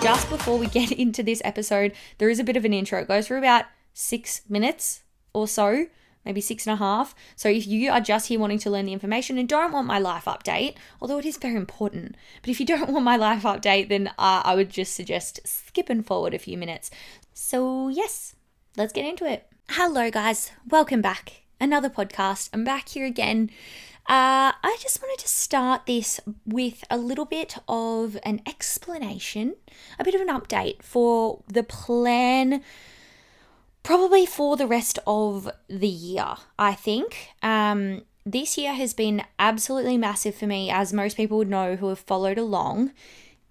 Just before we get into this episode, there is a bit of an intro. It goes for about six minutes or so, maybe six and a half. So if you are just here wanting to learn the information and don't want my life update, although it is very important, but if you don't want my life update, then uh, I would just suggest skipping forward a few minutes. So, yes, let's get into it. Hello, guys, welcome back. Another podcast. I'm back here again. Uh, I just wanted to start this with a little bit of an explanation, a bit of an update for the plan, probably for the rest of the year, I think. Um, this year has been absolutely massive for me, as most people would know who have followed along.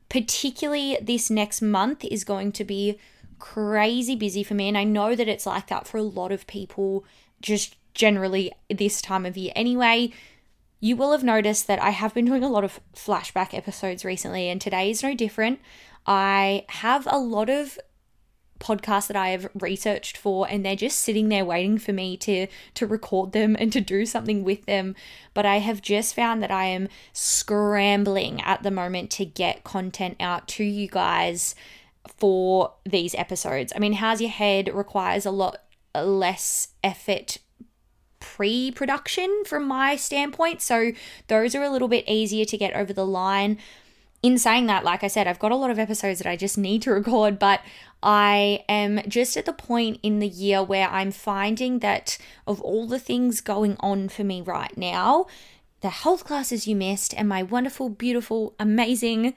Particularly, this next month is going to be crazy busy for me, and I know that it's like that for a lot of people, just generally this time of year anyway you will have noticed that I have been doing a lot of flashback episodes recently, and today is no different. I have a lot of podcasts that I have researched for and they're just sitting there waiting for me to to record them and to do something with them but I have just found that I am scrambling at the moment to get content out to you guys for these episodes. I mean, how's your head requires a lot less effort pre production from my standpoint. So those are a little bit easier to get over the line. In saying that, like I said, I've got a lot of episodes that I just need to record, but I am just at the point in the year where I'm finding that of all the things going on for me right now, the health classes you missed and my wonderful, beautiful, amazing,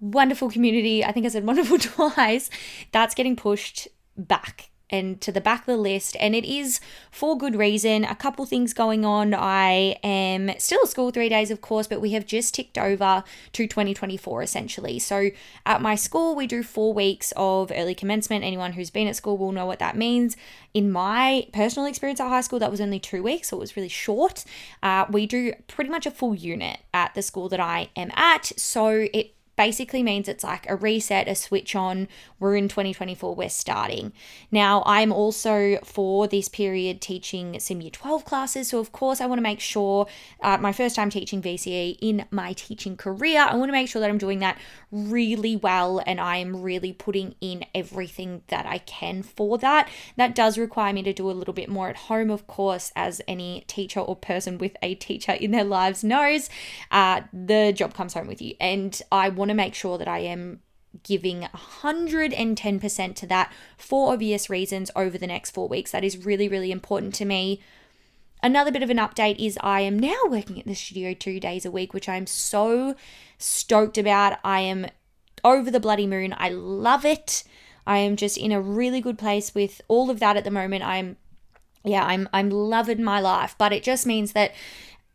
wonderful community, I think I said wonderful twice, that's getting pushed back and to the back of the list. And it is for good reason. A couple things going on. I am still at school three days, of course, but we have just ticked over to 2024 essentially. So at my school, we do four weeks of early commencement. Anyone who's been at school will know what that means. In my personal experience at high school, that was only two weeks, so it was really short. Uh, we do pretty much a full unit at the school that I am at. So it basically means it's like a reset, a switch on. We're in 2024, we're starting. Now, I'm also for this period teaching some year 12 classes. So, of course, I want to make sure uh, my first time teaching VCE in my teaching career, I want to make sure that I'm doing that really well and I am really putting in everything that I can for that. That does require me to do a little bit more at home, of course, as any teacher or person with a teacher in their lives knows. Uh, the job comes home with you. And I want to make sure that I am giving 110% to that for obvious reasons over the next four weeks. That is really, really important to me. Another bit of an update is I am now working at the studio two days a week, which I'm so stoked about. I am over the bloody moon. I love it. I am just in a really good place with all of that at the moment. I'm yeah, I'm I'm loving my life, but it just means that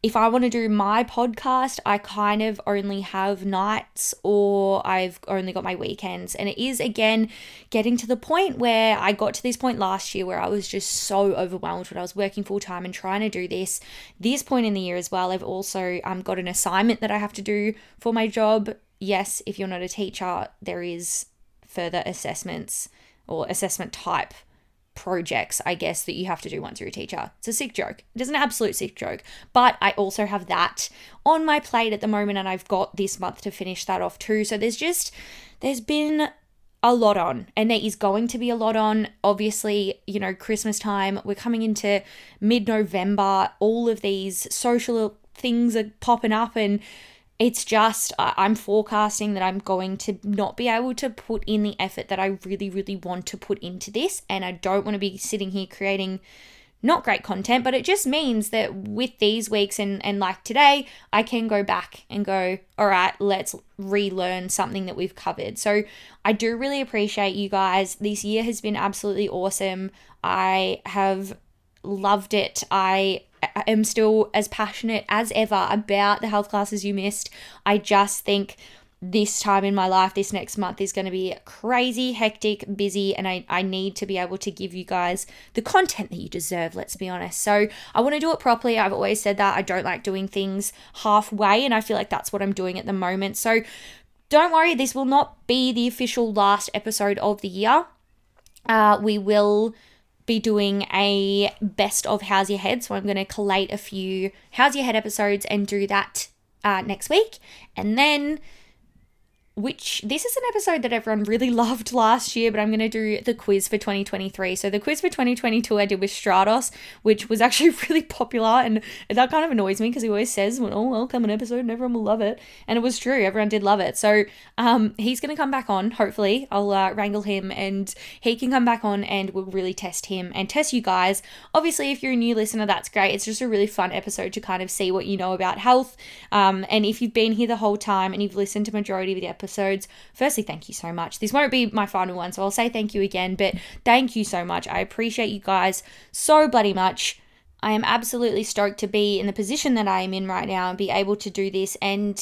if I want to do my podcast, I kind of only have nights or I've only got my weekends. And it is, again, getting to the point where I got to this point last year where I was just so overwhelmed when I was working full time and trying to do this. This point in the year as well, I've also um, got an assignment that I have to do for my job. Yes, if you're not a teacher, there is further assessments or assessment type projects, I guess, that you have to do once you're a teacher. It's a sick joke. It is an absolute sick joke. But I also have that on my plate at the moment, and I've got this month to finish that off too. So there's just, there's been a lot on, and there is going to be a lot on. Obviously, you know, Christmas time, we're coming into mid November, all of these social things are popping up, and it's just I'm forecasting that I'm going to not be able to put in the effort that I really, really want to put into this. And I don't want to be sitting here creating not great content, but it just means that with these weeks and, and like today, I can go back and go, all right, let's relearn something that we've covered. So I do really appreciate you guys. This year has been absolutely awesome. I have loved it. I am still as passionate as ever about the health classes you missed. I just think this time in my life, this next month is going to be crazy, hectic, busy, and I, I need to be able to give you guys the content that you deserve, let's be honest. So I want to do it properly. I've always said that. I don't like doing things halfway, and I feel like that's what I'm doing at the moment. So don't worry, this will not be the official last episode of the year. Uh, we will be doing a best of How's Your Head. So I'm going to collate a few How's Your Head episodes and do that uh, next week. And then which this is an episode that everyone really loved last year, but I'm going to do the quiz for 2023. So the quiz for 2022 I did with Stratos, which was actually really popular, and that kind of annoys me because he always says, "Well, oh, I'll come an episode and everyone will love it," and it was true. Everyone did love it. So um, he's going to come back on. Hopefully, I'll uh, wrangle him and he can come back on, and we'll really test him and test you guys. Obviously, if you're a new listener, that's great. It's just a really fun episode to kind of see what you know about health, um, and if you've been here the whole time and you've listened to majority of the episodes episodes. Firstly, thank you so much. This won't be my final one, so I'll say thank you again, but thank you so much. I appreciate you guys so bloody much. I am absolutely stoked to be in the position that I am in right now and be able to do this and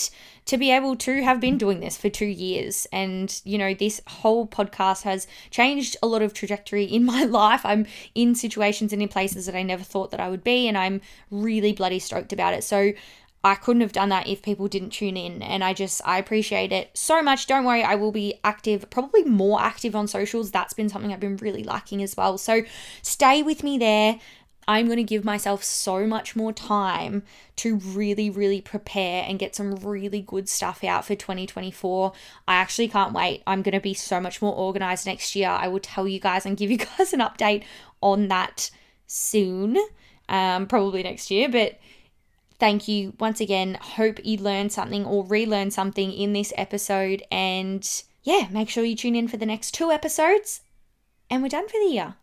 to be able to have been doing this for two years. And, you know, this whole podcast has changed a lot of trajectory in my life. I'm in situations and in places that I never thought that I would be, and I'm really bloody stoked about it. So I couldn't have done that if people didn't tune in. And I just, I appreciate it so much. Don't worry, I will be active, probably more active on socials. That's been something I've been really lacking as well. So stay with me there. I'm going to give myself so much more time to really, really prepare and get some really good stuff out for 2024. I actually can't wait. I'm going to be so much more organized next year. I will tell you guys and give you guys an update on that soon, um, probably next year. But thank you once again. Hope you learned something or relearned something in this episode. And yeah, make sure you tune in for the next two episodes. And we're done for the year.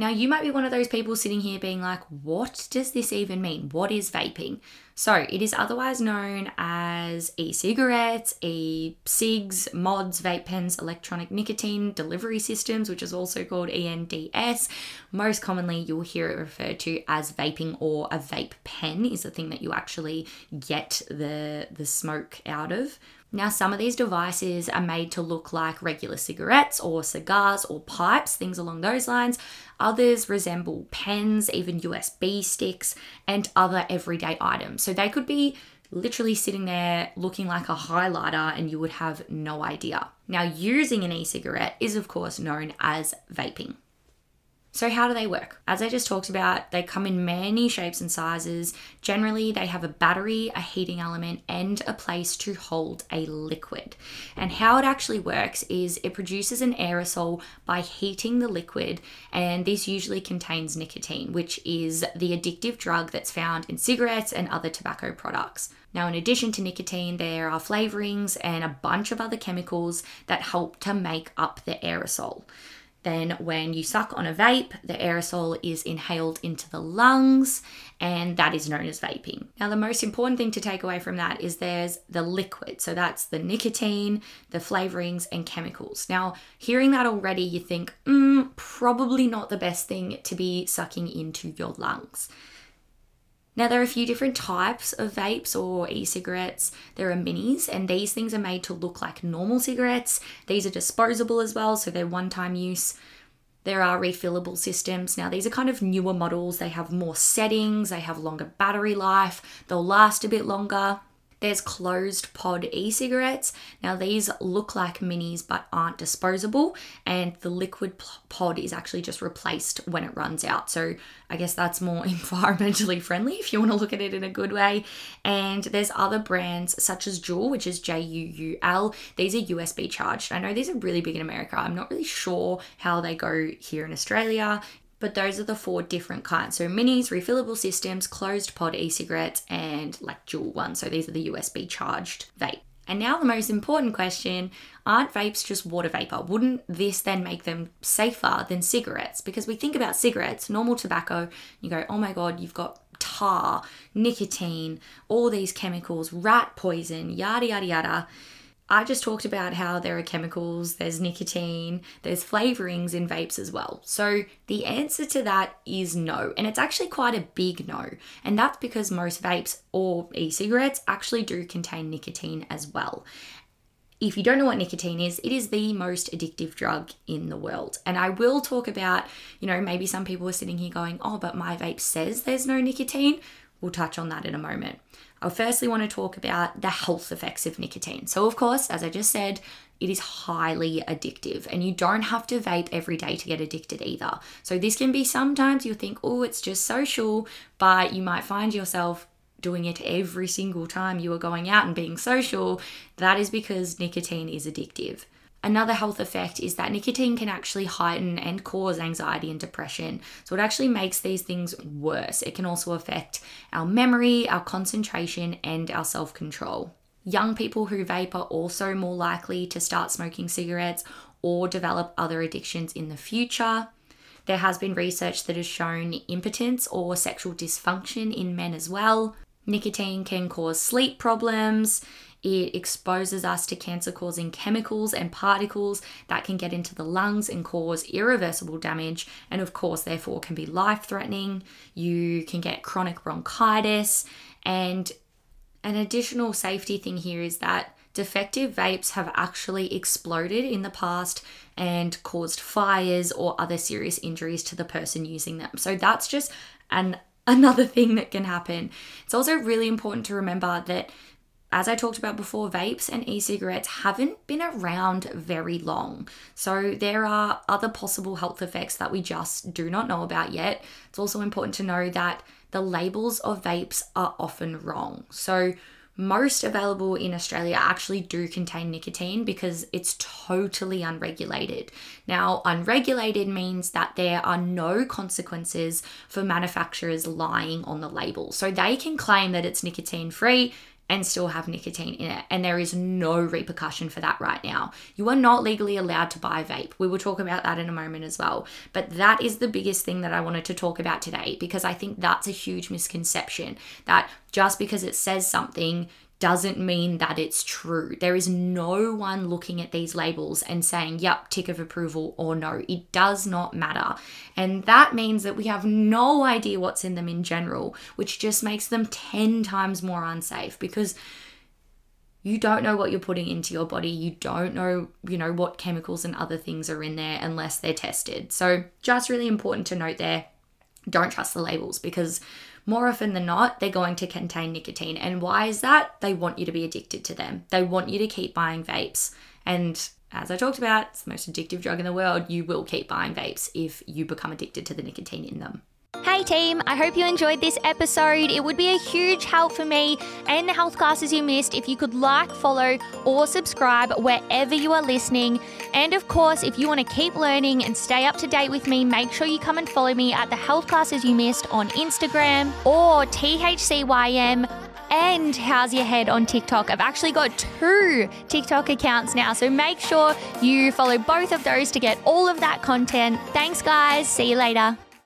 Now, you might be one of those people sitting here being like, what does this even mean? What is vaping? So, it is otherwise known as e cigarettes, e cigs, mods, vape pens, electronic nicotine delivery systems, which is also called ENDS. Most commonly, you'll hear it referred to as vaping or a vape pen, is the thing that you actually get the, the smoke out of. Now, some of these devices are made to look like regular cigarettes or cigars or pipes, things along those lines. Others resemble pens, even USB sticks, and other everyday items. So they could be literally sitting there looking like a highlighter and you would have no idea. Now, using an e cigarette is, of course, known as vaping. So, how do they work? As I just talked about, they come in many shapes and sizes. Generally, they have a battery, a heating element, and a place to hold a liquid. And how it actually works is it produces an aerosol by heating the liquid, and this usually contains nicotine, which is the addictive drug that's found in cigarettes and other tobacco products. Now, in addition to nicotine, there are flavorings and a bunch of other chemicals that help to make up the aerosol. Then, when you suck on a vape, the aerosol is inhaled into the lungs, and that is known as vaping. Now, the most important thing to take away from that is there's the liquid. So, that's the nicotine, the flavorings, and chemicals. Now, hearing that already, you think, mm, probably not the best thing to be sucking into your lungs. Now, there are a few different types of vapes or e cigarettes. There are minis, and these things are made to look like normal cigarettes. These are disposable as well, so they're one time use. There are refillable systems. Now, these are kind of newer models. They have more settings, they have longer battery life, they'll last a bit longer. There's closed pod e cigarettes. Now, these look like minis but aren't disposable, and the liquid pod is actually just replaced when it runs out. So, I guess that's more environmentally friendly if you want to look at it in a good way. And there's other brands such as Juul, which is J U U L. These are USB charged. I know these are really big in America. I'm not really sure how they go here in Australia but those are the four different kinds. So minis, refillable systems, closed pod e-cigarettes, and like Juul ones. So these are the USB charged vape. And now the most important question, aren't vapes just water vapor? Wouldn't this then make them safer than cigarettes? Because we think about cigarettes, normal tobacco, you go, oh my god, you've got tar, nicotine, all these chemicals, rat poison, yada yada yada. I just talked about how there are chemicals, there's nicotine, there's flavorings in vapes as well. So the answer to that is no. And it's actually quite a big no. And that's because most vapes or e cigarettes actually do contain nicotine as well. if you don't know what nicotine is, it is the most addictive drug in the world. And I will talk about, you know, maybe some people are sitting here going, oh, but my vape says there's no nicotine. We'll touch on that in a moment. I firstly want to talk about the health effects of nicotine. So, of course, as I just said, it is highly addictive, and you don't have to vape every day to get addicted either. So, this can be sometimes you'll think, oh, it's just social, but you might find yourself doing it every single time you are going out and being social. That is because nicotine is addictive. Another health effect is that nicotine can actually heighten and cause anxiety and depression. So it actually makes these things worse. It can also affect our memory, our concentration, and our self control. Young people who vape are also more likely to start smoking cigarettes or develop other addictions in the future. There has been research that has shown impotence or sexual dysfunction in men as well. Nicotine can cause sleep problems. It exposes us to cancer causing chemicals and particles that can get into the lungs and cause irreversible damage, and of course, therefore, can be life threatening. You can get chronic bronchitis. And an additional safety thing here is that defective vapes have actually exploded in the past and caused fires or other serious injuries to the person using them. So that's just an another thing that can happen. It's also really important to remember that as I talked about before, vapes and e cigarettes haven't been around very long. So there are other possible health effects that we just do not know about yet. It's also important to know that the labels of vapes are often wrong. So most available in Australia actually do contain nicotine because it's totally unregulated. Now, unregulated means that there are no consequences for manufacturers lying on the label. So they can claim that it's nicotine free and still have nicotine in it. And there is no repercussion for that right now. You are not legally allowed to buy vape. We will talk about that in a moment as well. But that is the biggest thing that I wanted to talk about today because I think that's a huge misconception that just because it says something doesn't mean that it's true. There is no one looking at these labels and saying, yep, tick of approval or no. It does not matter. And that means that we have no idea what's in them in general, which just makes them 10 times more unsafe because you don't know what you're putting into your body. You don't know, you know, what chemicals and other things are in there unless they're tested. So, just really important to note there don't trust the labels because more often than not, they're going to contain nicotine. And why is that? They want you to be addicted to them. They want you to keep buying vapes. And as I talked about, it's the most addictive drug in the world. You will keep buying vapes if you become addicted to the nicotine in them. Hey team, I hope you enjoyed this episode. It would be a huge help for me and the health classes you missed if you could like, follow, or subscribe wherever you are listening. And of course, if you want to keep learning and stay up to date with me, make sure you come and follow me at the health classes you missed on Instagram or THCYM and How's Your Head on TikTok. I've actually got two TikTok accounts now, so make sure you follow both of those to get all of that content. Thanks, guys. See you later.